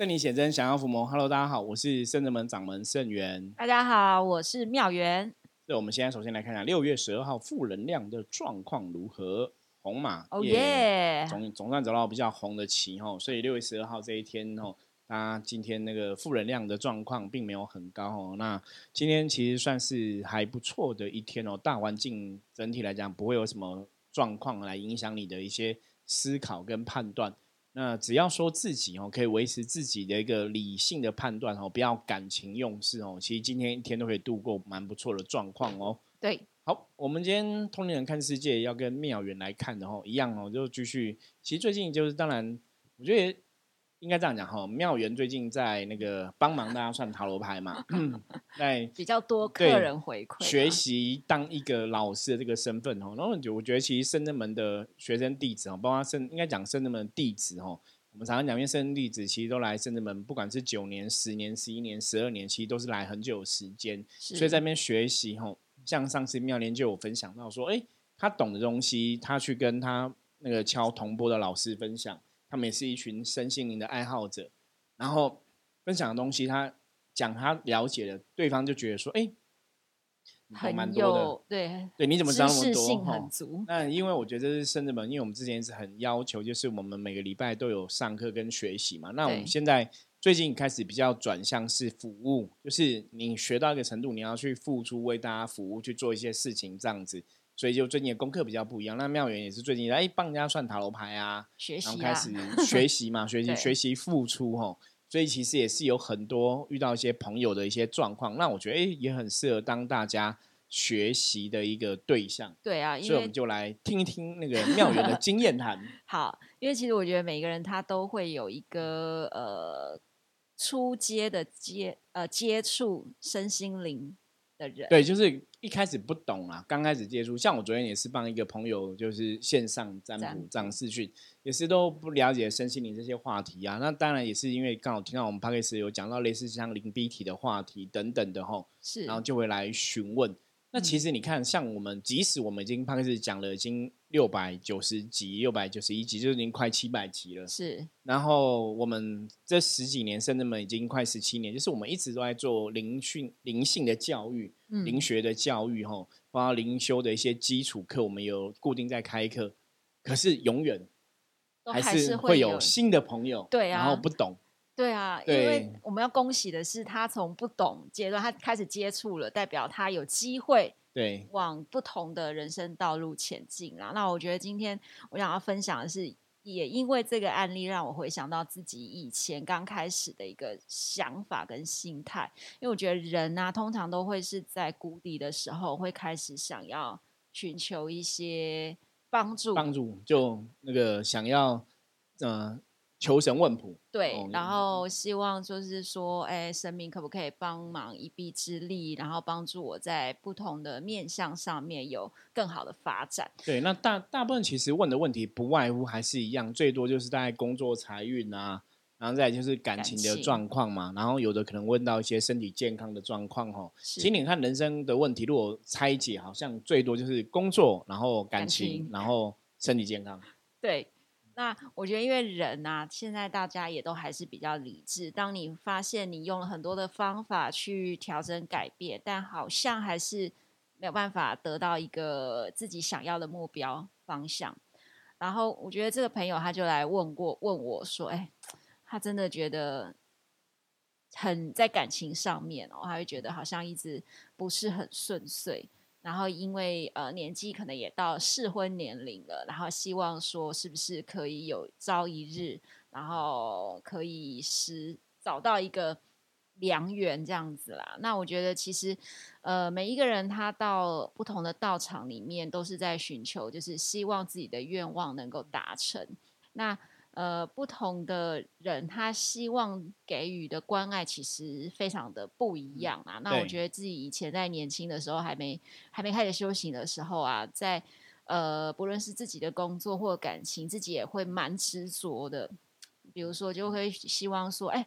圣灵显真，想要伏魔。Hello，大家好，我是圣人门掌门圣元。大家好，我是妙元。那我们现在首先来看看六月十二号负能量的状况如何？红马，哦耶，总总算走到比较红的旗吼，所以六月十二号这一天哦，大家今天那个负能量的状况并没有很高哦。那今天其实算是还不错的一天哦，大环境整体来讲不会有什么状况来影响你的一些思考跟判断。那只要说自己哦，可以维持自己的一个理性的判断哦，不要感情用事哦。其实今天一天都可以度过蛮不错的状况哦。对，好，我们今天通灵人看世界要跟妙远来看的哦，一样哦，就继续。其实最近就是，当然，我觉得。应该这样讲哈，妙元最近在那个帮忙大家算塔罗牌嘛，在比较多客人回馈，学习当一个老师的这个身份哈。然后就我觉得其实圣圳门的学生弟子哦，包括圣应该讲圣圳门的弟子哦，我们常常讲因为圣人弟子其实都来圣圳门，不管是九年、十年、十一年、十二年，其实都是来很久时间，所以在那边学习哈。像上次妙莲就有分享到说，哎，他懂的东西，他去跟他那个敲铜钵的老师分享。他们也是一群身心灵的爱好者，然后分享的东西，他讲他了解的，对方就觉得说：“哎，很蛮多的。”对对，你怎么知道那么多？很足。那因为我觉得这是圣日本，因为我们之前是很要求，就是我们每个礼拜都有上课跟学习嘛。那我们现在最近开始比较转向是服务，就是你学到一个程度，你要去付出，为大家服务，去做一些事情，这样子。所以就最近的功课比较不一样。那妙缘也是最近哎帮人家算塔罗牌啊，学习然后开始学 习嘛，学习学习付出哈。所以其实也是有很多遇到一些朋友的一些状况，那我觉得哎也很适合当大家学习的一个对象。对啊，所以我们就来听一听那个妙缘的经验谈。好，因为其实我觉得每个人他都会有一个呃初阶的接呃接触身心灵的人。对，就是。一开始不懂啊，刚开始接触，像我昨天也是帮一个朋友，就是线上占卜、占视讯，也是都不了解身心灵这些话题啊。那当然也是因为刚好听到我们 p a 斯 k 有讲到类似像灵 B 体的话题等等的吼，是，然后就会来询问。那其实你看，像我们，即使我们已经 a 斯 k 讲了已经六百九十集、六百九十一集，就已经快七百集了。是，然后我们这十几年，甚至们已经快十七年，就是我们一直都在做灵训、灵性的教育、灵学的教育，哈，包括灵修的一些基础课，我们有固定在开课。可是永远还是会有新的朋友，对啊，然后不懂。对啊，因为我们要恭喜的是，他从不懂阶段，他开始接触了，代表他有机会对往不同的人生道路前进啦。那我觉得今天我想要分享的是，也因为这个案例让我回想到自己以前刚开始的一个想法跟心态。因为我觉得人啊，通常都会是在谷底的时候，会开始想要寻求一些帮助，帮助就那个想要嗯。求神问卜，对，然后希望就是说，哎，神明可不可以帮忙一臂之力，然后帮助我在不同的面向上面有更好的发展。对，那大大部分其实问的问题不外乎还是一样，最多就是在工作、财运啊，然后再就是感情的状况嘛，然后有的可能问到一些身体健康的状况哈。其实你看人生的问题，如果拆解，好像最多就是工作，然后感情，然后身体健康。对。那我觉得，因为人呐，现在大家也都还是比较理智。当你发现你用了很多的方法去调整改变，但好像还是没有办法得到一个自己想要的目标方向。然后，我觉得这个朋友他就来问过问我说：“哎，他真的觉得很在感情上面哦，他会觉得好像一直不是很顺遂。”然后因为呃年纪可能也到适婚年龄了，然后希望说是不是可以有朝一日，然后可以是找到一个良缘这样子啦。那我觉得其实呃每一个人他到不同的道场里面都是在寻求，就是希望自己的愿望能够达成。那呃，不同的人他希望给予的关爱其实非常的不一样啊。那我觉得自己以前在年轻的时候还没还没开始修行的时候啊，在呃不论是自己的工作或感情，自己也会蛮执着的。比如说，就会希望说，哎，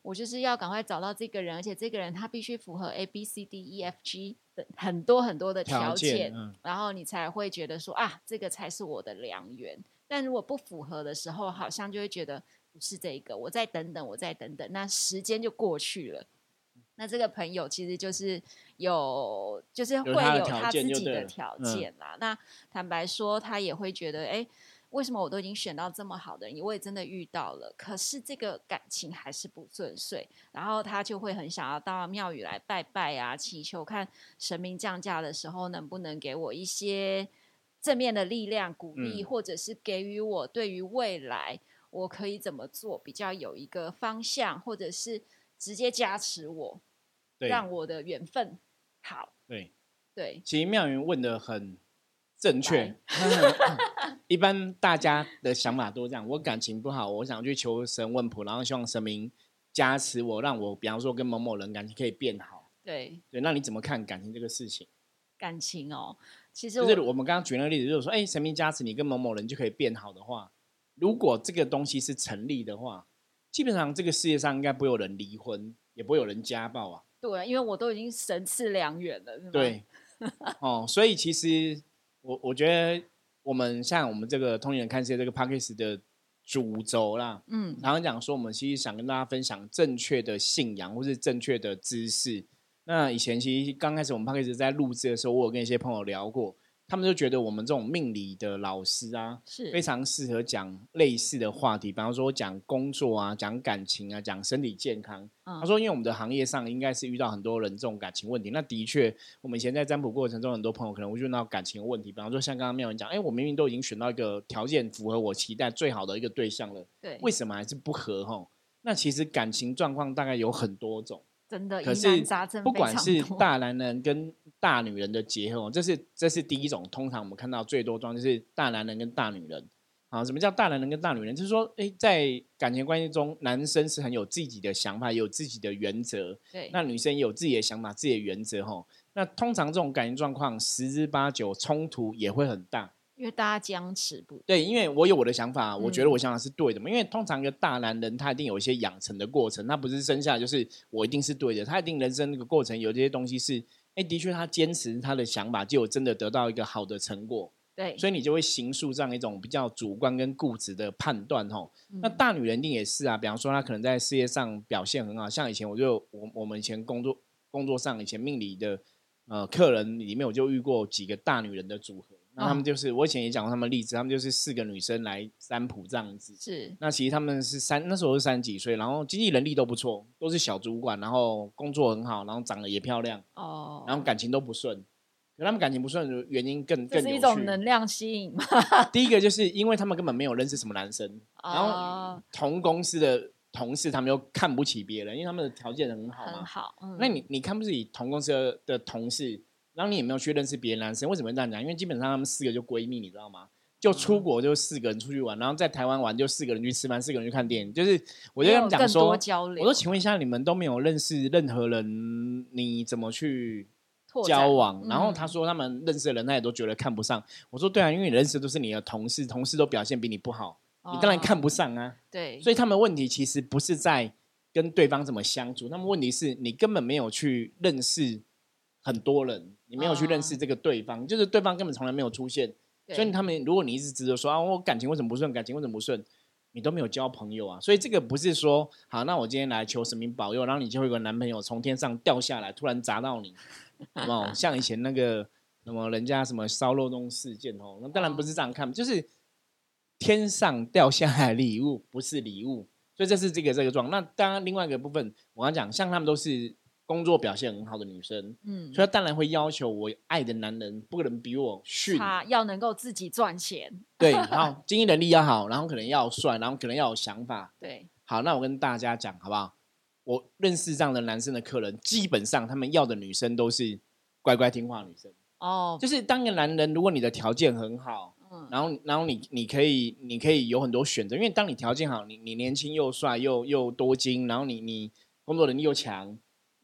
我就是要赶快找到这个人，而且这个人他必须符合 A B C D E F G 的很多很多的条件，然后你才会觉得说啊，这个才是我的良缘。但如果不符合的时候，好像就会觉得不是这个，我再等等，我再等等，那时间就过去了。那这个朋友其实就是有，就是会有他自己的条件啦。那坦白说，他也会觉得，哎，为什么我都已经选到这么好的人，我也真的遇到了，可是这个感情还是不顺遂。然后他就会很想要到庙宇来拜拜啊，祈求看神明降价的时候，能不能给我一些正面的力量、鼓励，或者是给予我对于未来我可以怎么做比较有一个方向，或者是。直接加持我，让我的缘分好。对对，其实妙云问的很正确。一般大家的想法都是这样：我感情不好，我想去求神问卜，然后希望神明加持我，让我比方说跟某某人感情可以变好。对对，那你怎么看感情这个事情？感情哦，其实就是我们刚刚举那个例子，就是说，哎，神明加持你跟某某人就可以变好的话，如果这个东西是成立的话。基本上这个世界上应该不会有人离婚，也不会有人家暴啊。对，因为我都已经神赐良缘了，是对，哦，所以其实我我觉得我们像我们这个通灵人看世界这个 p a c k a g e 的主轴啦，嗯，然后讲说我们其实想跟大家分享正确的信仰或是正确的知识。那以前其实刚开始我们 p a c k a g e 在录制的时候，我有跟一些朋友聊过。他们就觉得我们这种命理的老师啊，是非常适合讲类似的话题，比方说讲工作啊、讲感情啊、讲身体健康。他说，因为我们的行业上应该是遇到很多人这种感情问题。那的确，我们以前在占卜过程中，很多朋友可能会遇到感情问题。比方说，像刚刚妙文讲，哎，我明明都已经选到一个条件符合我期待最好的一个对象了，对，为什么还是不合？哈，那其实感情状况大概有很多种。真的，可是不管是大男人跟大女人的结合，这是这是第一种。通常我们看到最多状就是大男人跟大女人。啊，什么叫大男人跟大女人？就是说，哎，在感情关系中，男生是很有自己的想法，有自己的原则。对，那女生也有自己的想法、自己的原则。哈，那通常这种感情状况，十之八九冲突也会很大。因为大家僵持不对，因为我有我的想法，我觉得我想法是对的嘛。因为通常一个大男人，他一定有一些养成的过程，他不是生下来就是我一定是对的，他一定人生那个过程有这些东西是，哎，的确他坚持他的想法，就真的得到一个好的成果。对，所以你就会形塑这样一种比较主观跟固执的判断吼。那大女人一定也是啊，比方说她可能在事业上表现很好，像以前我就我我们以前工作工作上以前命理的呃客人里面，我就遇过几个大女人的组合。那他们就是，我以前也讲过他们例子，他们就是四个女生来占卜这样子。是。那其实他们是三，那时候是三十几岁，然后经济能力都不错，都是小主管，然后工作很好，然后长得也漂亮。哦。然后感情都不顺，他们感情不顺的原因更更是一种能量吸引嘛？第一个 就是因为他们根本没有认识什么男生，然后同公司的同事他们又看不起别人，因为他们的条件很好嘛。很好。那你你看不起同公司的同事？然后你也没有去认识别的男生，为什么这样讲？因为基本上他们四个就闺蜜，你知道吗？就出国就四个人出去玩，然后在台湾玩就四个人去吃饭，四个人去看电影。就是我就跟他们讲说，我说请问一下，你们都没有认识任何人，你怎么去交往？然后他说他们认识的人，他也都觉得看不上。我说对啊，因为你认识都是你的同事，同事都表现比你不好，你当然看不上啊。对，所以他们问题其实不是在跟对方怎么相处，他们问题是你根本没有去认识很多人。你没有去认识这个对方，就是对方根本从来没有出现，所以他们如果你一直执着说啊，我感情为什么不顺，感情为什么不顺，你都没有交朋友啊，所以这个不是说好，那我今天来求神明保佑，然后你就会有个男朋友从天上掉下来，突然砸到你，哦，像以前那个什么人家什么烧肉粽事件哦，那当然不是这样看，就是天上掉下来礼物不是礼物，所以这是这个这个状。那当然另外一个部分，我刚讲，像他们都是。工作表现很好的女生，嗯，所以她当然会要求我爱的男人不能比我逊，他要能够自己赚钱，对，然后经济能力要好，然后可能要帅，然后可能要有想法，对。好，那我跟大家讲好不好？我认识这样的男生的客人，基本上他们要的女生都是乖乖听话女生。哦，就是当个男人，如果你的条件很好，嗯，然后然后你你可以你可以有很多选择，因为当你条件好，你你年轻又帅又又多金，然后你你工作能力又强。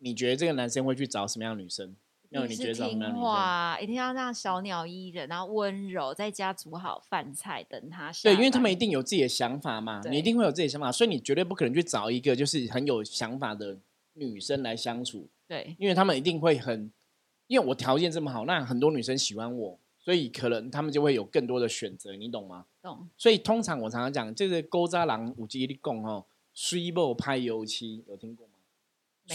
你觉得这个男生会去找什么样的女生？要你觉得听话，一定要让小鸟依人，然后温柔，在家煮好饭菜等他。对，因为他们一定有自己的想法嘛，你一定会有自己的想法，所以你绝对不可能去找一个就是很有想法的女生来相处。对，因为他们一定会很，因为我条件这么好，那很多女生喜欢我，所以可能他们就会有更多的选择，你懂吗？懂。所以通常我常常讲，这个勾渣郎五 G 的供哦，虽不拍油漆，有听过吗？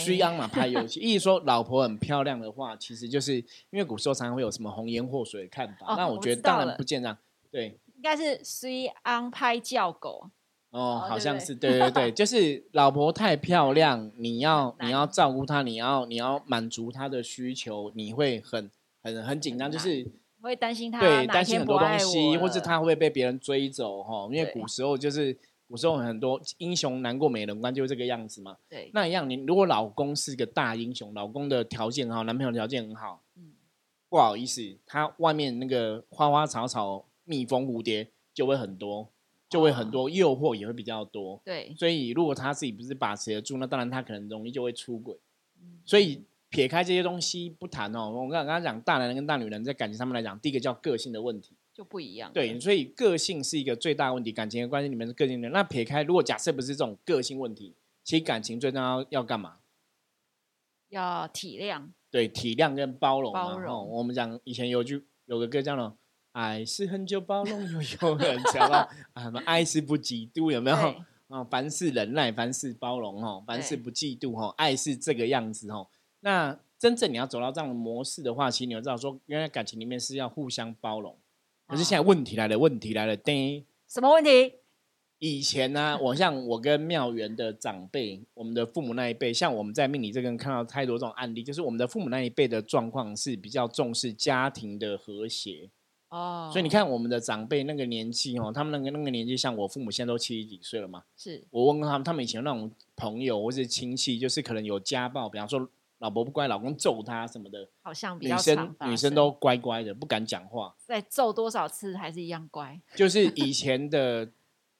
虽安嘛拍游戏，意思说老婆很漂亮的话，其实就是因为古时候常常会有什么红颜祸水的看法。那我觉得当然不见这样，对，应该是虽安拍叫狗。哦，好像是对对对，就是老婆太漂亮，你要你要照顾她，你要你要满足她的需求，你会很很很紧张，就是会担心她对担心很多东西，或是她会被别人追走哈。因为古时候就是古时候很多英雄难过美人关，就是这个样子嘛。对，那一样，你如果老公是个大英雄，老公的条件好，男朋友条件很好，嗯，不好意思，他外面那个花花草草、蜜蜂、蝴蝶就会很多。就会很多诱惑，也会比较多。对，所以如果他自己不是把持得住，那当然他可能容易就会出轨。所以撇开这些东西不谈哦，我刚刚刚讲大男人跟大女人在感情上面来讲，第一个叫个性的问题就不一样。对，所以个性是一个最大问题，感情的关系里面是个性的。那撇开，如果假设不是这种个性问题，其实感情最重要要干嘛？要体谅。对，体谅跟包容。包容。我们讲以前有句有个歌叫呢。爱是很久包容又有人讲到 啊，爱是不嫉妒，有没有？啊，凡事忍耐，凡事包容，哦，凡事不嫉妒，哦，爱是这个样子，哦。那真正你要走到这样的模式的话，其实你要知道说，原来感情里面是要互相包容。可是现在问题来了，问题来了，叮，什么问题？以前呢，我像我跟妙缘的长辈，我们的父母那一辈，像我们在命理这边看到太多这种案例，就是我们的父母那一辈的状况是比较重视家庭的和谐。哦，所以你看我们的长辈那个年纪哦，他们那个那个年纪，像我父母现在都七十几岁了嘛。是我问过他们，他们以前那种朋友或是亲戚，就是可能有家暴，比方说老婆不乖，老公揍她什么的，好像比女生女生都乖乖的，不敢讲话。再揍多少次还是一样乖。就是 以前的。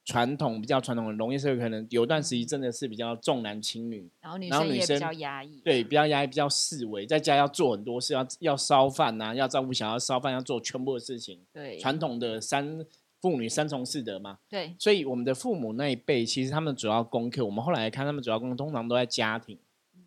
传统比较传统的农业社会，可能有段时期真的是比较重男轻女，然后女生也比较压抑，对，比较压抑，比较四维在家要做很多事，要要烧饭呐，要照顾小孩，烧饭要做全部的事情。对，传统的三妇女三从四德嘛。对，所以我们的父母那一辈，其实他们主要功课，我们后来看，他们主要功课通常都在家庭。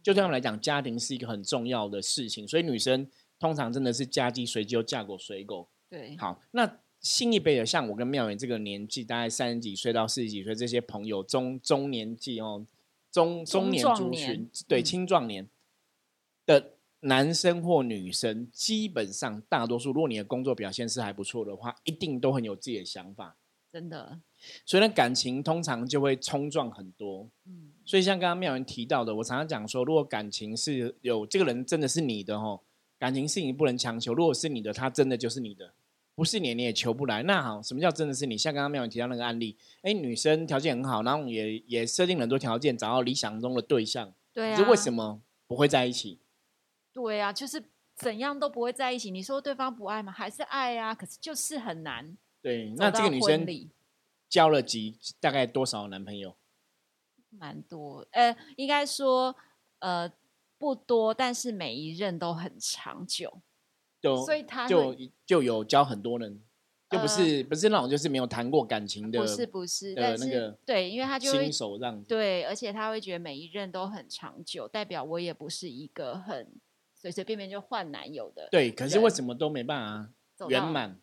就对他们来讲，家庭是一个很重要的事情，所以女生通常真的是嫁鸡随鸡，又嫁狗随狗。对，好，那。新一辈的，像我跟妙远这个年纪，大概三十几岁到四十几岁，这些朋友中中年纪哦，中中年族群，对青壮年的男生或女生，基本上大多数，如果你的工作表现是还不错的话，一定都很有自己的想法，真的。所以呢，感情通常就会冲撞很多。嗯，所以像刚刚妙远提到的，我常常讲说，如果感情是有这个人真的是你的哦，感情事情不能强求，如果是你的，他真的就是你的。不是你，你也求不来。那好，什么叫真的是你？像刚刚妙文提到那个案例，哎，女生条件很好，然后也也设定很多条件，找到理想中的对象。对啊。是为什么不会在一起？对啊，就是怎样都不会在一起。你说对方不爱吗？还是爱啊？可是就是很难。对，那这个女生交了几大概多少男朋友？蛮多，呃，应该说呃不多，但是每一任都很长久。就所以他就就有教很多人，就不是不是那种就是没有谈过感情的，不是不是的那个对，因为他就新手这样子，对，而且他会觉得每一任都很长久，代表我也不是一个很随随便便就换男友的。对，可是为什么都没办法圆满？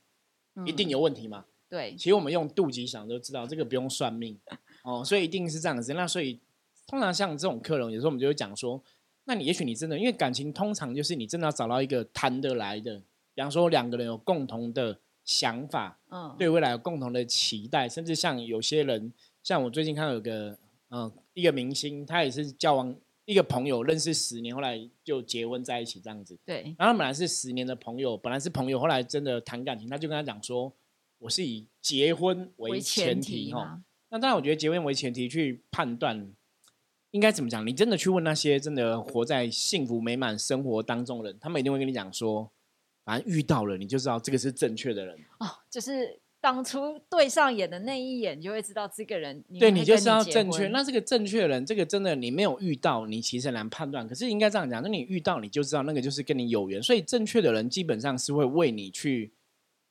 一定有问题嘛？对，其实我们用肚脐想都知道，这个不用算命 哦，所以一定是这样子。那所以通常像这种客人，有时候我们就会讲说。那你也许你真的，因为感情通常就是你真的要找到一个谈得来的，比方说两个人有共同的想法，嗯，对未来有共同的期待，甚至像有些人，像我最近看到有个，嗯，一个明星，他也是交往一个朋友，认识十年，后来就结婚在一起这样子，对。然后本来是十年的朋友，本来是朋友，后来真的谈感情，他就跟他讲说，我是以结婚为前提哈。那当然，我觉得结婚为前提去判断。应该怎么讲？你真的去问那些真的活在幸福美满生活当中的人，他们一定会跟你讲说，反正遇到了你就知道这个是正确的人哦。就是当初对上眼的那一眼，就会知道这个人。对你就知道正确。那这个正确的人，这个真的你没有遇到，你其实难判断。可是应该这样讲，那你遇到你就知道那个就是跟你有缘。所以正确的人基本上是会为你去，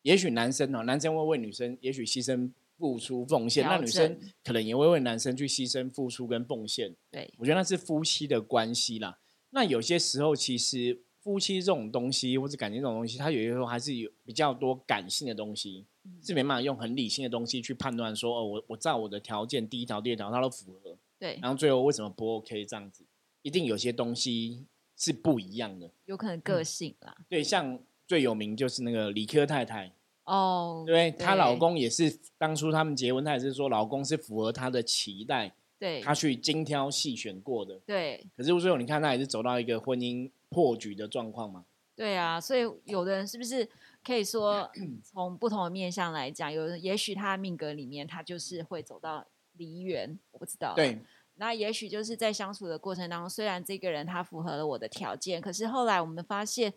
也许男生哦，男生会为女生，也许牺牲。付出奉献，那女生可能也会为男生去牺牲、付出跟奉献。对，我觉得那是夫妻的关系啦。那有些时候，其实夫妻这种东西或者感情这种东西，它有些时候还是有比较多感性的东西，是没办法用很理性的东西去判断说，哦，我我照我的条件，第一条、第二条它都符合，对，然后最后为什么不 OK 这样子？一定有些东西是不一样的，有可能个性啦。对，像最有名就是那个理科太太，哦，对，她老公也是当初他们结婚，她也是说老公是符合她的期待，对，她去精挑细选过的，对。可是最后你看，她也是走到一个婚姻。破局的状况嘛？对啊，所以有的人是不是可以说 从不同的面向来讲，有人也许他的命格里面他就是会走到离缘，我不知道。对，那也许就是在相处的过程当中，虽然这个人他符合了我的条件，可是后来我们发现，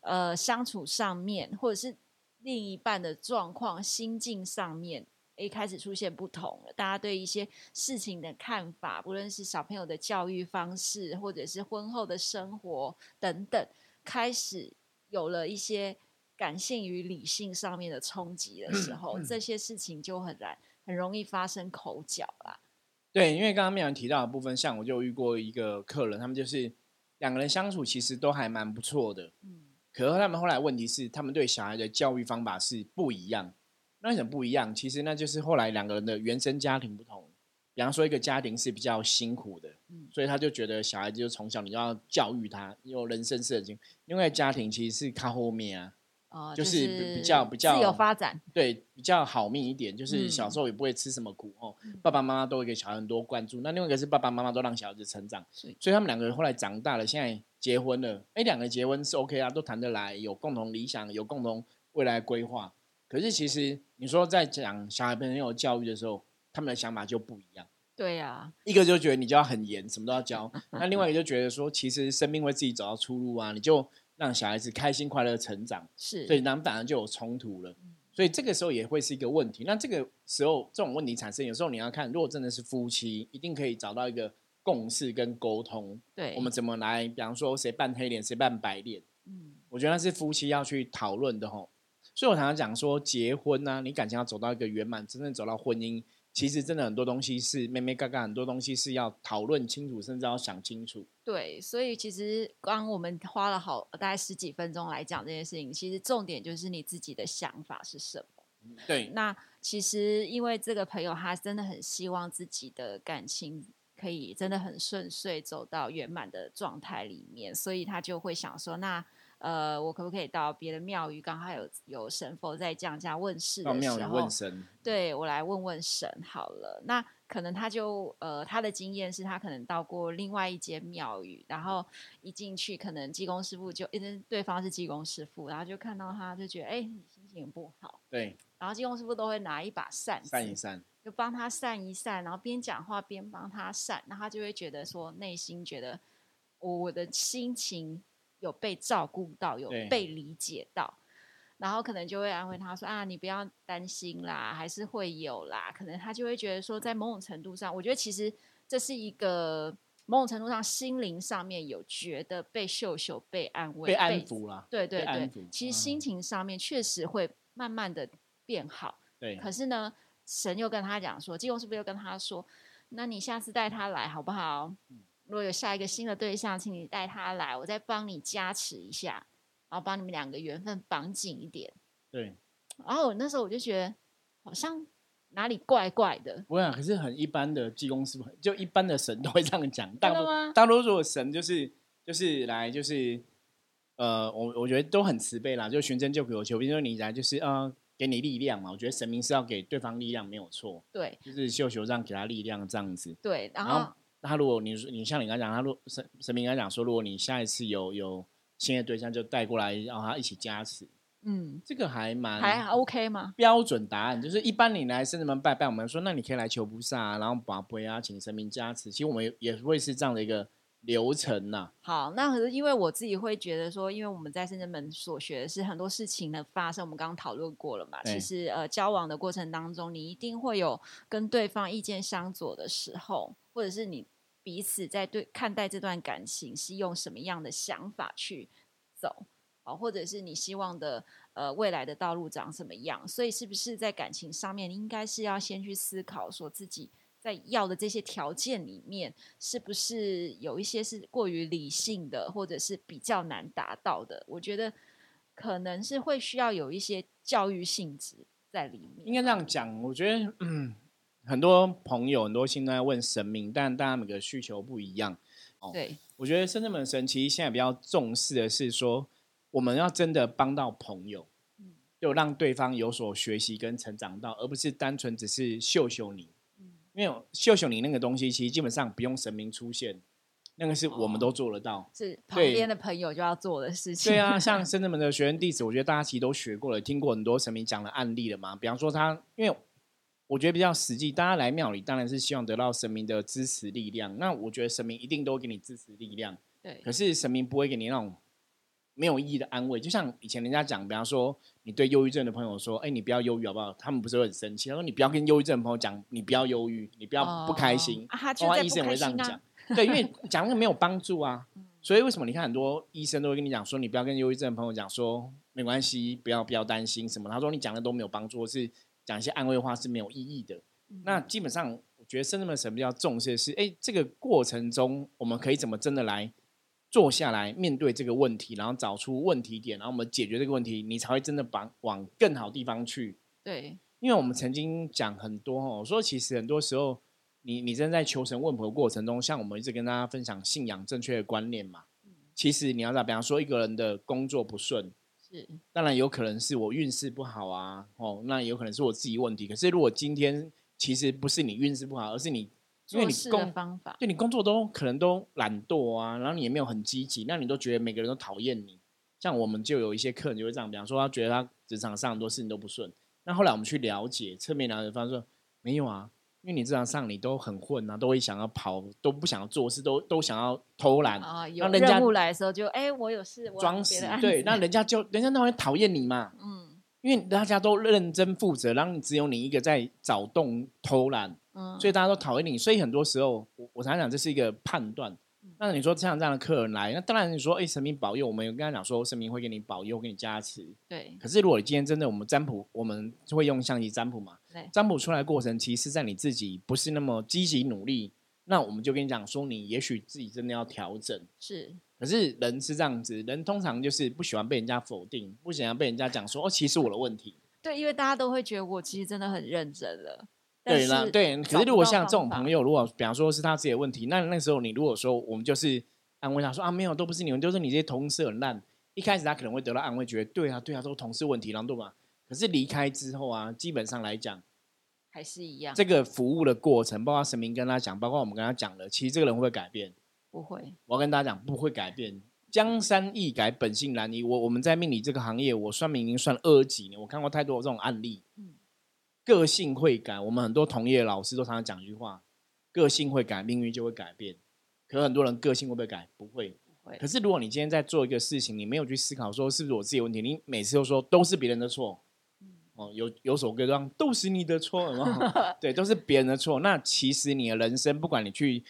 呃，相处上面或者是另一半的状况、心境上面。诶，开始出现不同了。大家对一些事情的看法，不论是小朋友的教育方式，或者是婚后的生活等等，开始有了一些感性与理性上面的冲击的时候，这些事情就很难很容易发生口角啦。对，因为刚刚面人提到的部分，像我就遇过一个客人，他们就是两个人相处其实都还蛮不错的，嗯，可是他们后来问题是，他们对小孩的教育方法是不一样。那什么不一样？其实那就是后来两个人的原生家庭不同。比方说，一个家庭是比较辛苦的，所以他就觉得小孩子就从小你就要教育他有人生设计。因为家庭其实是靠后面啊，哦，就是比较比较自由发展，对，比较好命一点。就是小时候也不会吃什么苦哦，爸爸妈妈都会给小孩很多关注。那另外一个是爸爸妈妈都让小孩子成长，所以他们两个人后来长大了，现在结婚了。哎，两个结婚是 OK 啊，都谈得来，有共同理想，有共同未来规划。可是其实你说在讲小孩朋友教育的时候，他们的想法就不一样。对呀，一个就觉得你就要很严，什么都要教；那另外一个就觉得说，其实生命会自己找到出路啊，你就让小孩子开心快乐成长。是，所以那反而就有冲突了。所以这个时候也会是一个问题。那这个时候这种问题产生，有时候你要看，如果真的是夫妻，一定可以找到一个共识跟沟通。对，我们怎么来？比方说，谁扮黑脸，谁扮白脸？嗯，我觉得那是夫妻要去讨论的吼。所以我常常讲说，结婚呢，你感情要走到一个圆满，真正走到婚姻，其实真的很多东西是妹妹嘎嘎，很多东西是要讨论清楚，甚至要想清楚。对，所以其实刚我们花了好大概十几分钟来讲这件事情，其实重点就是你自己的想法是什么。对，那其实因为这个朋友他真的很希望自己的感情可以真的很顺遂走到圆满的状态里面，所以他就会想说那。呃，我可不可以到别的庙宇？刚好有有神佛在降价问世的时候，问神。对我来问问神好了。那可能他就呃，他的经验是他可能到过另外一间庙宇，然后一进去，可能济公师傅就因为对方是济公师傅，然后就看到他就觉得哎，你心情不好。对。然后济公师傅都会拿一把扇，扇一扇，就帮他扇一扇，然后边讲话边帮他扇，然后他就会觉得说内心觉得我我的心情。有被照顾到，有被理解到，然后可能就会安慰他说：“啊，你不要担心啦，还是会有啦。”可能他就会觉得说，在某种程度上，我觉得其实这是一个某种程度上心灵上面有觉得被秀秀被安慰、被安抚啦。对对对，其实心情上面确实会慢慢的变好。对，可是呢，神又跟他讲说，济公是不是又跟他说：“那你下次带他来好不好？”如果有下一个新的对象，请你带他来，我再帮你加持一下，然后帮你们两个缘分绑紧一点。对。然后那时候我就觉得好像哪里怪怪的。我想，可是很一般的济公师傅，就一般的神都会这样讲。大多大多数的神就是就是来就是呃，我我觉得都很慈悲啦，就寻真救苦求，比如说你来就是呃，给你力量嘛。我觉得神明是要给对方力量，没有错。对。就是绣球这样给他力量这样子。对，然后。他如果你说你像你刚讲，他如神神明刚讲说，如果你下一次有有新的对象，就带过来，然后他一起加持。嗯，这个还蛮还 OK 吗？标准答案就是一般你来圣人们拜拜，我们说那你可以来求菩萨，然后把杯啊，请神明加持。其实我们也会是这样的一个流程呐。好，那可是因为我自己会觉得说，因为我们在深圳门所学的是很多事情的发生，我们刚刚讨论过了嘛。其实呃，交往的过程当中，你一定会有跟对方意见相左的时候，或者是你。彼此在对看待这段感情是用什么样的想法去走啊，或者是你希望的呃未来的道路长什么样？所以是不是在感情上面，应该是要先去思考说自己在要的这些条件里面，是不是有一些是过于理性的，或者是比较难达到的？我觉得可能是会需要有一些教育性质在里面。应该这样讲，我觉得嗯，很多朋友很多心都在问神明，但大家每个需求不一样。哦，对，我觉得深圳门神其实现在比较重视的是说，我们要真的帮到朋友，嗯就让对方有所学习跟成长到，而不是单纯只是秀秀你。嗯因为秀秀你那个东西，其实基本上不用神明出现，那个是我们都哦做得到。是旁对边的朋友就要做的事情。对啊，像深圳门的学生弟子，我觉得大家其实都学过了，听过很多神明讲的案例了嘛。比方说他，因为我觉得比较实际，大家来庙里当然是希望得到神明的支持力量。那我觉得神明一定都会给你支持力量，对可是神明不会给你那种没有意义的安慰。就像以前人家讲，比方说你对忧郁症的朋友说：“哎，你不要忧郁好不好？”他们不是会很生气，他说：“你不要跟忧郁症的朋友讲，你不要忧郁，你不要不开心。哦啊，他医生也会这样讲。，对，因为讲那个没有帮助啊。嗯所以为什么你看很多医生都会跟你讲说，你不要跟忧郁症的朋友讲说没关系，不要不要担心什么。他说你讲的都没有帮助，是讲一些安慰话是没有意义的。嗯那基本上，我觉得深圳的神比较重视的是，哎，这个过程中我们可以怎么真的来坐下来面对这个问题，然后找出问题点，然后我们解决这个问题，你才会真的把往更好地方去。对因为我们曾经讲很多哦，我说其实很多时候，你你真的在求神问卜的过程中，像我们一直跟大家分享信仰正确的观念嘛，其实你要在，比方说一个人的工作不顺，是当然有可能是我运势不好啊，哦，那有可能是我自己问题。可是如果今天其实不是你运势不好，而是你因为你工方法。对你工作都可能都懒惰啊，然后你也没有很积极，那你都觉得每个人都讨厌你。像我们就有一些客人就会这样，比方说他觉得他职场上很多事情都不顺，那后来我们去了解，侧面了解，发现说没有啊，因为你职场上你都很混啊，都会想要跑，都不想要做事，都都想要偷懒，啊，有人务来的时候就哎，我有事，装死对，那人家就人家当然讨厌你嘛，嗯因为大家都认真负责，然后你只有你一个在找洞偷懒，嗯，所以大家都讨厌你。所以很多时候，我我常常讲这是一个判断。嗯那你说像这样的客人来，那当然你说，哎，神明保佑，我们有跟他讲说，神明会给你保佑，给你加持。对可是如果你今天真的我们占卜，我们就会用相机占卜嘛，对占卜出来的过程，其实是在你自己不是那么积极努力，那我们就跟你讲说，你也许自己真的要调整。是可是人是这样子，人通常就是不喜欢被人家否定，不喜欢被人家讲说哦，其实我的问题。对，因为大家都会觉得我其实真的很认真了。但对啦，是对。可是如果像这种朋友，如果比方说是他自己的问题，那那时候你如果说我们就是安慰他说啊，没有，都不是你们，就是你这些同事很烂。一开始他可能会得到安慰，觉得对啊，对啊，都是同事问题，然后对吧？可是离开之后啊，基本上来讲，还是一样，这个服务的过程，包括神明跟他讲，包括我们跟他讲了，其实这个人会不会改变？不会我要跟大家讲，不会改变。江山易改，本性难移。我我们在命理这个行业，我算命已经算二级年，我看过太多这种案例。嗯个性会改，我们很多同业老师都常常讲一句话：个性会改，命运就会改变。可很多人个性会不会改？不会。可是如果你今天在做一个事情，你没有去思考说是不是我自己的问题，你每次都说都是别人的错。嗯哦，有有首歌让都是你的错，有没有 对，都是别人的错。那其实你的人生，不管你去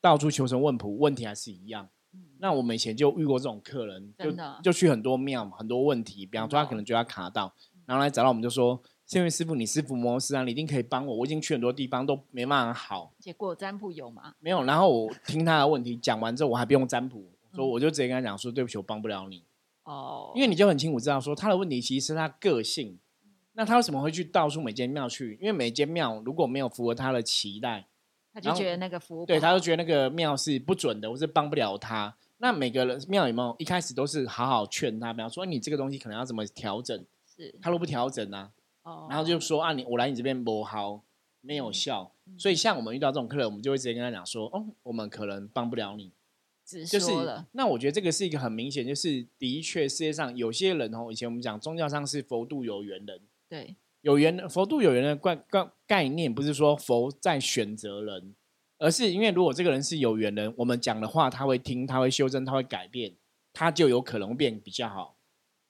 到处求神问卜，问题还是一样。嗯那我们以前就遇过这种客人，就就去很多庙，很多问题，比方说他可能觉得他卡到，然后来找到我们就说：“这位师傅，你师傅摩斯啊，你一定可以帮我，我已经去很多地方都没办法好，结果占卜有吗？没有。”然后我听他的问题讲完之后，我还不用占卜，说嗯我就直接跟他讲说：“对不起，我帮不了你。”哦，因为你就很清楚知道说他的问题其实是他个性。那他为什么会去到处每间庙去？因为每间庙如果没有符合他的期待，他就觉得那个服务对，他就觉得那个庙是不准的，或是帮不了他。那每个人庙有没有一开始都是好好劝他，比方说你这个东西可能要怎么调整，是他都不调整啊，哦，然后就说啊你我来你这边不好，没有效。嗯所以像我们遇到这种客人，我们就会直接跟他讲说，哦，我们可能帮不了你。直就是那我觉得这个是一个很明显，就是的确世界上有些人哦，以前我们讲宗教上是佛度有缘人，对有缘佛度有缘的概概概念，不是说佛在选择人，而是因为如果这个人是有缘人，我们讲的话他会听，他会修正，他会改变，他就有可能变比较好。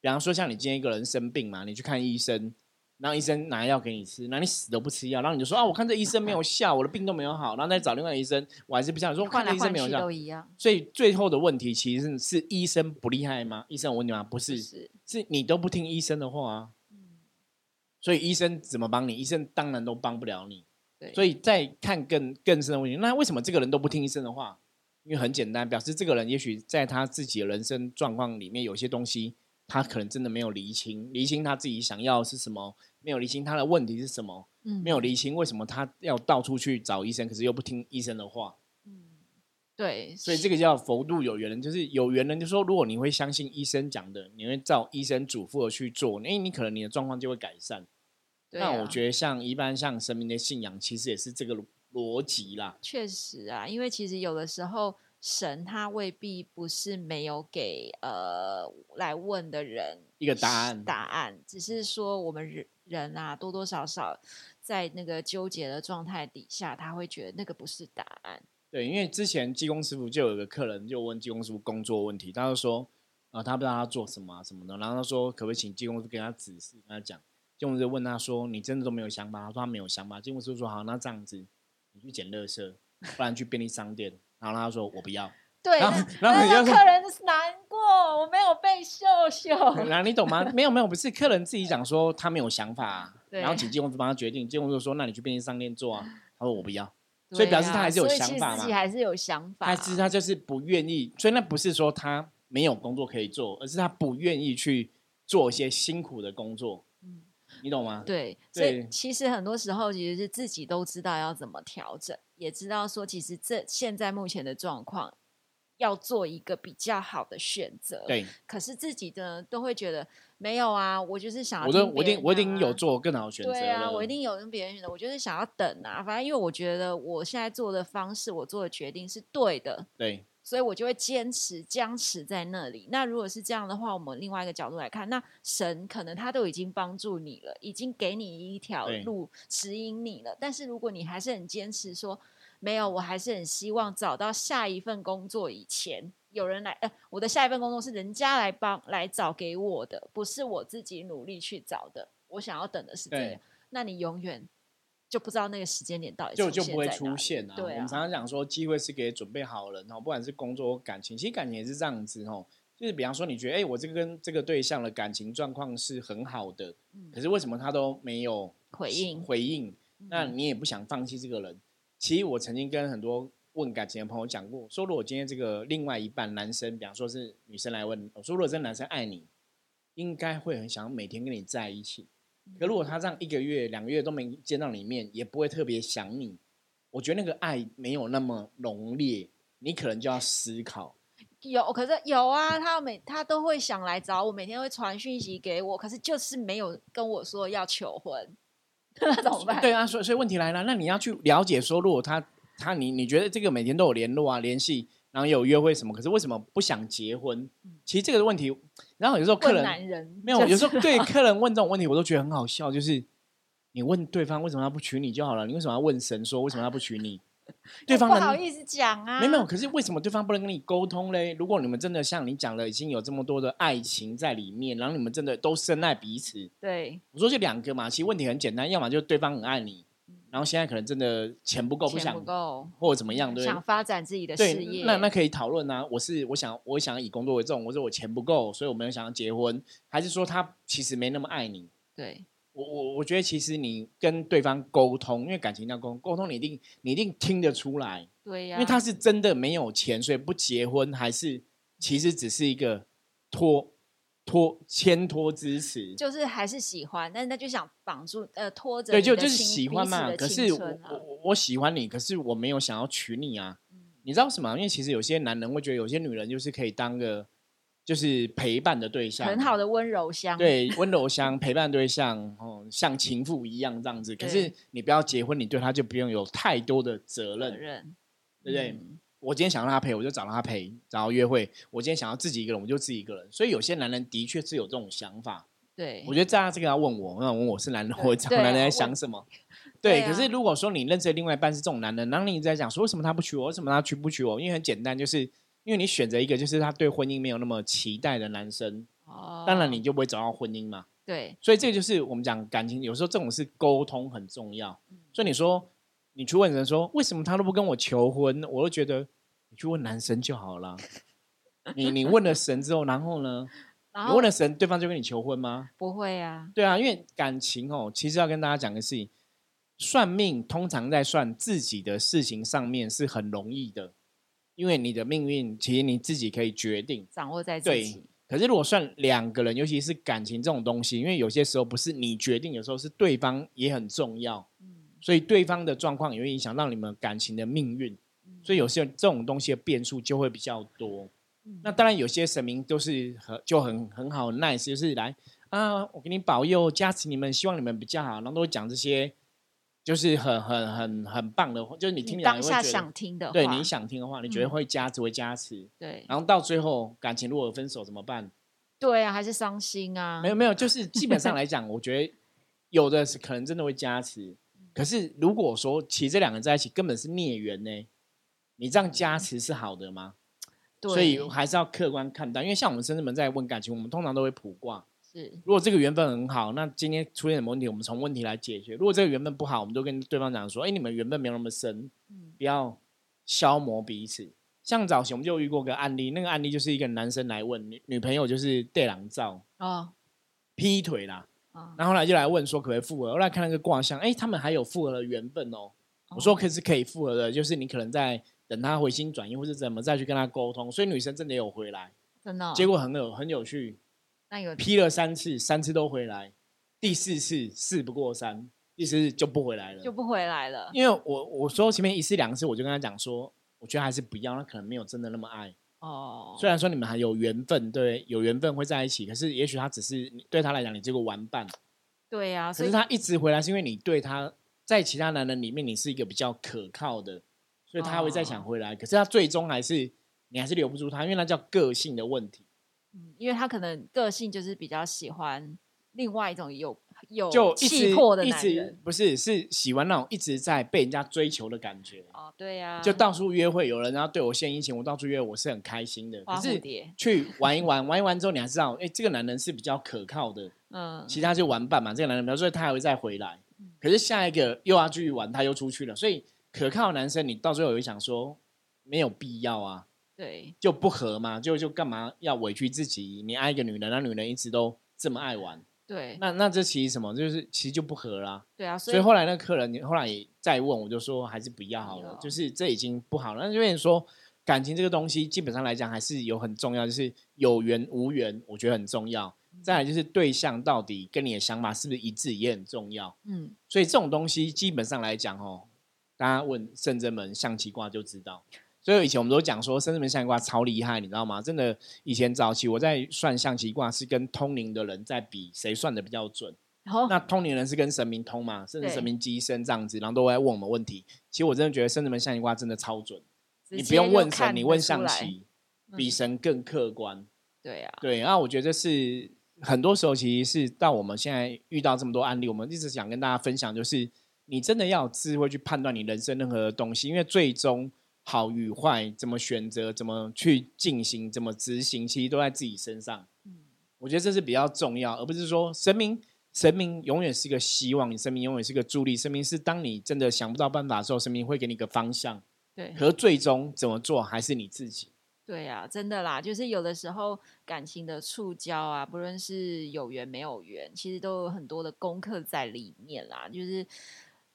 比方说，像你今天一个人生病嘛，你去看医生，然后医生拿药给你吃，那你死都不吃药，然后你就说啊，我看这医生没有效，我的病都没有好，然后再找另外医生，我还是不效，你说看这换医生没有效都，一样，所以最后的问题其实是是医生不厉害吗？医生有问题吗？不不是，是是你都不听医生的话啊。嗯所以医生怎么帮你？医生当然都帮不了你。对，所以再看更更深的问题，那为什么这个人都不听医生的话？因为很简单，表示这个人也许在他自己的人生状况里面，有些东西他可能真的没有厘清，厘清他自己想要是什么，没有厘清他的问题是什么，嗯没有厘清为什么他要到处去找医生，可是又不听医生的话。嗯对，所以这个叫佛度有缘人，就是有缘人，就说如果你会相信医生讲的，你会照医生嘱咐的去做，哎，你可能你的状况就会改善。对啊那我觉得像一般像神明的信仰，其实也是这个逻辑啦。确实啊，因为其实有的时候神他未必不是没有给呃来问的人一个答案答案，只是说我们人人啊多多少少在那个纠结的状态底下，他会觉得那个不是答案。对，因为之前济公师傅就有个客人就问济公师傅工作问题，他就说，啊、他不知道他做什么啊什么的，然后他说可不可以请济公师傅给他指示，跟他讲。济公师傅问他说，你真的都没有想法？他说他没有想法。济公师傅说好，那这样子，你去捡垃圾，不然去便利商店。然后他说我不要。对，然后然后你就说客人难过，我没有被秀秀。然后你懂吗？没有没有，不是客人自己讲说他没有想法啊、对然后请金公师傅帮他决定。金公师傅说那你去便利商店做啊。他说我不要。所以表示他还是有想法自己还是有想法。他是他就是不愿意，所以那不是说他没有工作可以做，而是他不愿意去做一些辛苦的工作。嗯你懂吗？对，所以其实很多时候其实是自己都知道要怎么调整，也知道说其实这现在目前的状况要做一个比较好的选择。，对，可是自己的都会觉得没有啊，我就是想要我我一定我一定啊有做更好的选择对啊，我一定有跟别人选择，我就是想要等啊。反正因为我觉得我现在做的方式，我做的决定是对的，对所以我就会坚持僵持在那里。那如果是这样的话，我们另外一个角度来看，那神可能他都已经帮助你了，已经给你一条路指引你了。但是如果你还是很坚持说没有，我还是很希望找到下一份工作以前。有人来，呃，我的下一份工作是人家来帮来找给我的，不是我自己努力去找的。我想要等的是这对样，那你永远就不知道那个时间点到底就就不会出现啊。对啊我们常常讲说，机会是给准备好的人哦，不管是工作或感情，其实感情也是这样子哦。就是比方说，你觉得哎、我这个跟这个对象的感情状况是很好的，嗯可是为什么他都没有回应回应？那嗯你也不想放弃这个人。其实我曾经跟很多问感情的朋友讲过，说如果今天这个另外一半男生，比方说是女生来问，我说如果这个男生爱你，应该会很想要每天跟你在一起。可如果他这样一个月、两个月都没见到你面，也不会特别想你，我觉得那个爱没有那么浓烈，你可能就要思考。有，可是有啊，他每他都会想来找我，每天会传讯息给我，可是就是没有跟我说要求婚，那怎么办？对啊，所以所以问题来了，那你要去了解说，如果他他你你觉得这个每天都有联络啊、联系，然后有约会什么，可是为什么不想结婚？其实这个问题，然后有时候客人男人没有，有时候对客人问这种问题，我都觉得很好笑，就是你问对方为什么他不娶你就好了，你为什么要问神说为什么他不娶你？对方不好意思讲啊，没有没有，可是为什么对方不能跟你沟通嘞？如果你们真的像你讲的，已经有这么多的爱情在里面，然后你们真的都深爱彼此，对，我说就两个嘛，其实问题很简单，要么就是对方很爱你，然后现在可能真的钱不够，不想够，或者怎么样，对想发展自己的事业，那那可以讨论啊。我是我想我想以工作为重，我说我钱不够，所以我没有想要结婚，还是说他其实没那么爱你？对我我我觉得其实你跟对方沟通，因为感情要沟通，沟通你一定你一定听得出来，对呀、因为他是真的没有钱，所以不结婚，还是其实只是一个拖拖牵拖支持。就是还是喜欢，但是他就想绑住呃拖着对，就就是喜欢嘛。可是我我我我喜欢你，可是我没有想要娶你啊。嗯你知道什么？因为其实有些男人会觉得，有些女人就是可以当个就是陪伴的对象，很好的温柔乡，对温柔乡陪伴对象哦，像情妇一样这样子。可是你不要结婚，你对他就不用有太多的责任，责任，对不对？嗯我今天想让他陪，我就找他陪，找他约会。我今天想要自己一个人，我就自己一个人。所以有些男人的确是有这种想法。对，我觉得大家这个要问我，那问我是男人，对我找男人在想什么？对，可是如果说你认识的另外一半是这种男人，然后你一直在讲说为什么他不娶我，为什么他娶不娶我？因为很简单，就是因为你选择一个就是他对婚姻没有那么期待的男生，哦，当然你就不会找到婚姻嘛。对所以这就是我们讲感情，有时候这种是沟通很重要。嗯所以你说你去问人说为什么他都不跟我求婚，我都觉得你去问男神就好了。你你问了神之后，然后呢？然后你问了神，对方就跟你求婚吗？不会啊，对啊，因为感情哦，其实要跟大家讲的是，算命通常在算自己的事情上面是很容易的，因为你的命运其实你自己可以决定。掌握在自己可是如果算两个人，尤其是感情这种东西，因为有些时候不是你决定，有时候是对方也很重要，嗯所以对方的状况也会影响到你们感情的命运。所以有些这种东西的变数就会比较多。嗯那当然，有些神明都是很就很很好 nice，就是来啊，我给你保佑加持你们，希望你们比较好，然后都会讲这些，就是很很很很棒的话，就是你听你当下想听的，对你想听的话，你觉得嗯会加持会加持，对然后到最后感情如果分手怎么办？对啊，还是伤心啊？没有没有，就是基本上来讲，我觉得有的是可能真的会加持，可是如果说其实这两个人在一起根本是孽缘呢，你这样加持是好的吗？对，所以还是要客观看待，因为像我们深圳们在问感情，我们通常都会卜卦。是。如果这个缘分很好，那今天出现什么问题，我们从问题来解决；如果这个缘分不好，我们就跟对方讲说：“哎，你们缘分没有那么深，嗯。不要消磨彼此。”像早前我们就遇过个案例，那个案例就是一个男生来问女女朋友就是对狼照。哦。劈腿啦，啊，然后后来就来问说可不可以复合，后来看那个卦象，哎，他们还有复合的缘分哦。我说可是可以复合的，就是你可能在等他回心转意，或者怎么再去跟他沟通。所以女生真的有回来，真的哦，结果很有很有趣，那有批了三次，三次都回来，第四次事不过三，第四次就不回来了。就不回来了。因为我我说前面一次两次，我就跟他讲说，我觉得还是不要，他可能没有真的那么爱。哦，虽然说你们还有缘分，对，有缘分会在一起，可是也许他只是对他来讲，你这个玩伴。对呀，可是他一直回来，是因为你对他在其他男人里面，你是一个比较可靠的，所以他会再想回来。可是他最终还是你还是留不住他，因为那叫个性的问题。嗯因为他可能个性就是比较喜欢另外一种有有就一直气魄的一直男人。不是是喜欢那种一直在被人家追求的感觉，哦，对呀，就到处约会，有人然后对我献殷勤，我到处约，我是很开心的。花可是蝶，去玩一玩，玩一玩之后，你还知道，哎，这个男人是比较可靠的，嗯，其他就玩伴嘛。这个男人，比如说他还会再回来，可是下一个又要继续玩，他又出去了，所以可靠的男生，你到最后会想说，没有必要啊，对，就不合嘛，就就干嘛要委屈自己？你爱一个女人，那女人一直都这么爱玩，对，那那这其实什么？就是其实就不合啦。对啊，所所以后来那客人你后来也再问，我就说还是不要好了，就是这已经不好了。那就说感情这个东西，基本上来讲还是有很重要，就是有缘无缘，我觉得很重要。嗯再来就是对象到底跟你的想法是不是一致，也很重要。嗯，所以这种东西基本上来讲，哦，大家问圣真门象棋卦就知道。所以以前我们都讲说，圣真门象棋卦超厉害，你知道吗？真的，以前早期我在算象棋卦是跟通灵的人在比谁算的比较准。那通灵人是跟神明通嘛，甚至神明机身这样子，然后都会问我们问题。其实我真的觉得圣真门象棋卦真的超准，你不用问神，你问象来棋，比嗯神更客观。对啊，对，然后我觉得是很多时候其实是到我们现在遇到这么多案例，我们一直想跟大家分享，就是你真的要有智慧去判断你人生任何的东西，因为最终好与坏怎么选择、怎么去进行、怎么执行，其实都在自己身上。嗯我觉得这是比较重要，而不是说神明。神明永远是个希望，你神明永远是个助力。神明是当你真的想不到办法的时候，神明会给你一个方向。对，和最终怎么做还是你自己。对啊，真的啦，就是有的时候感情的触礁啊，不论是有缘没有缘，其实都有很多的功课在里面啦，就是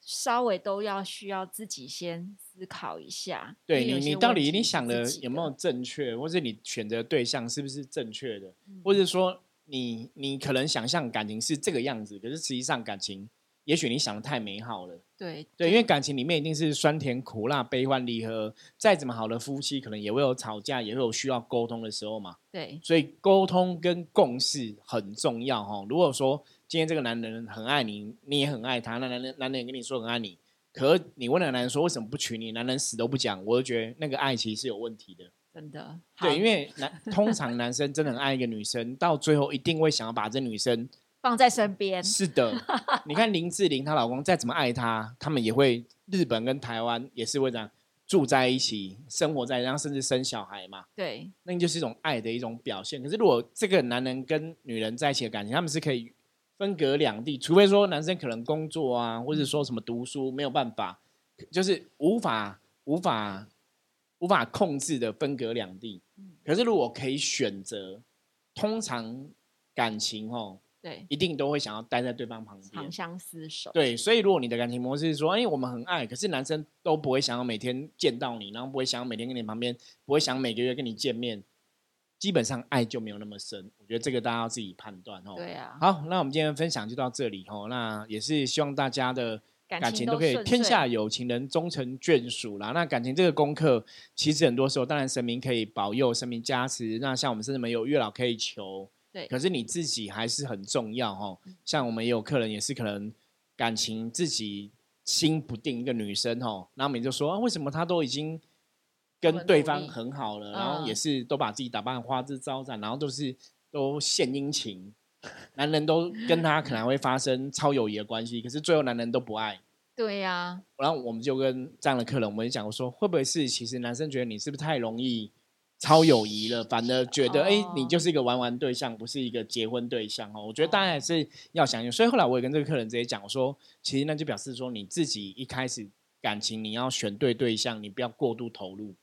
稍微都要需要自己先思考一下。对你，你到底你想的有没有正确，或者你选择对象是不是正确的，嗯或者说你你可能想象感情是这个样子，可是实际上感情，也许你想的太美好了。对对，因为感情里面一定是酸甜苦辣、悲欢离合，再怎么好的夫妻，可能也会有吵架，也会有需要沟通的时候嘛。对所以沟通跟共识很重要哈。如果说今天这个男人很爱你，你也很爱他，那男人男人也跟你说很爱你，可你问那个男人说为什么不娶你，男人死都不讲，我就觉得那个爱其实是有问题的。真的对，因为为男通常男生真的很爱一个女生，到最后一定会想要把这女生。放在身边，是的，你看林志玲她老公再怎么爱她，他们也会日本跟台湾也是会这样住在一起，生活在然后甚至生小孩嘛。对那就是一种爱的一种表现。可是如果这个男人跟女人在一起的感情，他们是可以分隔两地，除非说男生可能工作啊，或者说什么读书没有办法，就是无法无法无法控制的分隔两地。可是如果可以选择，通常感情哦对，一定都会想要待在对方旁边长。相厮守。对，所以如果你的感情模式是说，哎、我们很爱，可是男生都不会想要每天见到你，然后不会想要每天跟你旁边，不会想每个月跟你见面，基本上爱就没有那么深。我觉得这个大家要自己判断哦。对啊，好，那我们今天的分享就到这里哦。那也是希望大家的感感情都可以天下有情人终成眷属啦。那感情这个功课，其实很多时候，当然神明可以保佑，神明加持。那像我们甚至没有月老可以求，对可是你自己还是很重要哦。像我们也有客人也是可能感情自己心不定，一个女生哦，然后我们就说、啊、为什么她都已经跟对方很好了，然后也嗯是都把自己打扮花枝招展，然后都是都献殷勤。男人都 跟他可能会发生超友谊的关系，可是最后男人都不爱。对呀、然后我们就跟这样的客人，我们就讲说，会不会是其实男生觉得你是不是太容易超友谊了，反而觉得哎、诶你哦就是一个玩玩对象，不是一个结婚对象哦。我觉得大家还是要想清楚。所以后来我也跟这个客人直接讲，我说其实那就表示说你自己一开始感情你要选对对象，你不要过度投入。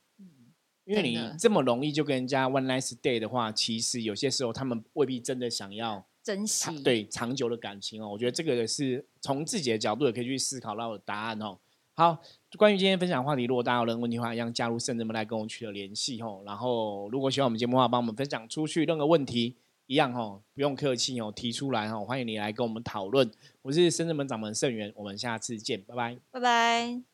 因为你这么容易就跟人家 one nice day 的话，其实有些时候他们未必真的想要珍惜长。对长久的感情哦，我觉得这个是从自己的角度也可以去思考到的答案哦。好，关于今天分享的话题，如果大家有任何问题的话，一样加入圣人们来跟我取得联系哦。然后，如果喜欢我们节目的话，帮我们分享出去，任何问题一样哦，不用客气哦，提出来哦，欢迎你来跟我们讨论。我是圣人门掌门盛元，我们下次见，拜拜。拜拜。